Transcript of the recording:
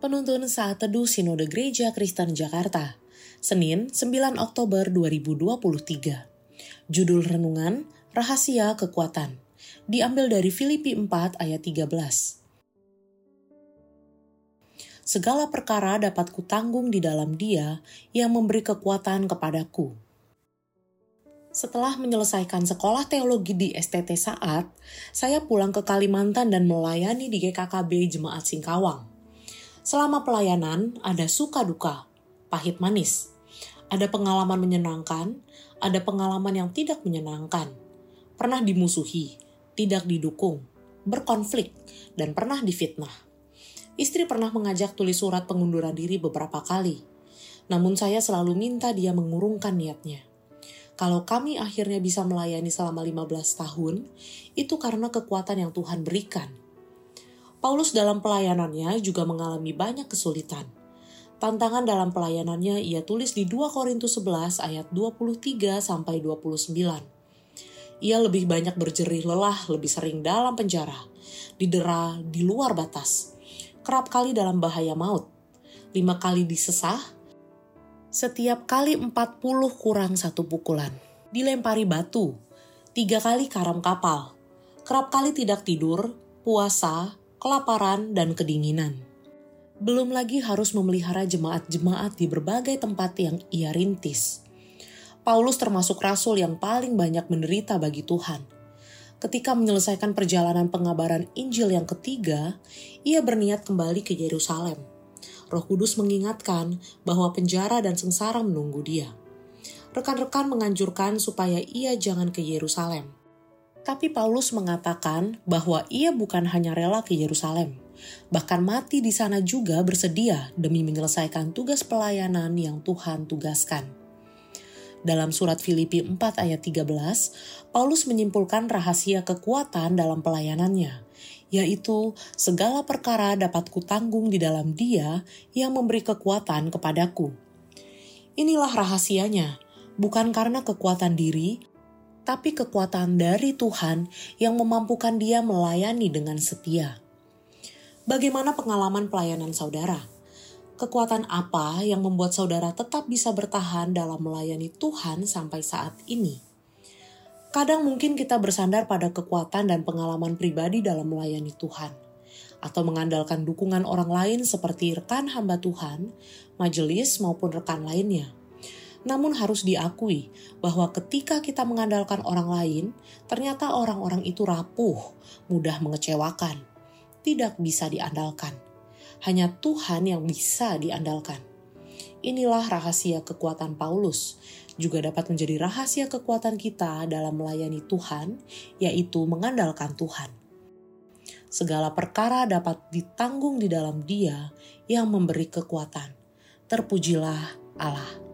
Penuntun Saat Teduh Sinode Gereja Kristen Jakarta, Senin 9 Oktober 2023. Judul Renungan, Rahasia Kekuatan, diambil dari Filipi 4 ayat 13. Segala perkara dapat kutanggung di dalam dia yang memberi kekuatan kepadaku. Setelah menyelesaikan sekolah teologi di STT Saat, saya pulang ke Kalimantan dan melayani di GKKB Jemaat Singkawang. Selama pelayanan, ada suka duka, pahit manis. Ada pengalaman menyenangkan, ada pengalaman yang tidak menyenangkan. Pernah dimusuhi, tidak didukung, berkonflik, dan pernah difitnah. Istri pernah mengajak tulis surat pengunduran diri beberapa kali. Namun saya selalu minta dia mengurungkan niatnya. Kalau kami akhirnya bisa melayani selama 15 tahun, itu karena kekuatan yang Tuhan berikan Paulus dalam pelayanannya juga mengalami banyak kesulitan. Tantangan dalam pelayanannya ia tulis di 2 Korintus 11 ayat 23 sampai 29. Ia lebih banyak berjerih lelah, lebih sering dalam penjara, didera di luar batas, kerap kali dalam bahaya maut, lima kali disesah, setiap kali 40 kurang satu pukulan, dilempari batu, tiga kali karam kapal, kerap kali tidak tidur, puasa, kelaparan, dan kedinginan. Belum lagi harus memelihara jemaat-jemaat di berbagai tempat yang ia rintis. Paulus termasuk rasul yang paling banyak menderita bagi Tuhan. Ketika menyelesaikan perjalanan pengabaran Injil yang ketiga, ia berniat kembali ke Yerusalem. Roh Kudus mengingatkan bahwa penjara dan sengsara menunggu dia. Rekan-rekan menganjurkan supaya ia jangan ke Yerusalem tapi Paulus mengatakan bahwa ia bukan hanya rela ke Yerusalem, bahkan mati di sana juga bersedia demi menyelesaikan tugas pelayanan yang Tuhan tugaskan. Dalam surat Filipi 4 ayat 13, Paulus menyimpulkan rahasia kekuatan dalam pelayanannya, yaitu segala perkara dapat kutanggung di dalam dia yang memberi kekuatan kepadaku. Inilah rahasianya, bukan karena kekuatan diri, tapi kekuatan dari Tuhan yang memampukan dia melayani dengan setia. Bagaimana pengalaman pelayanan saudara? Kekuatan apa yang membuat saudara tetap bisa bertahan dalam melayani Tuhan sampai saat ini? Kadang mungkin kita bersandar pada kekuatan dan pengalaman pribadi dalam melayani Tuhan, atau mengandalkan dukungan orang lain seperti rekan hamba Tuhan, majelis, maupun rekan lainnya namun harus diakui bahwa ketika kita mengandalkan orang lain, ternyata orang-orang itu rapuh, mudah mengecewakan, tidak bisa diandalkan. Hanya Tuhan yang bisa diandalkan. Inilah rahasia kekuatan Paulus, juga dapat menjadi rahasia kekuatan kita dalam melayani Tuhan, yaitu mengandalkan Tuhan. Segala perkara dapat ditanggung di dalam Dia yang memberi kekuatan. Terpujilah Allah.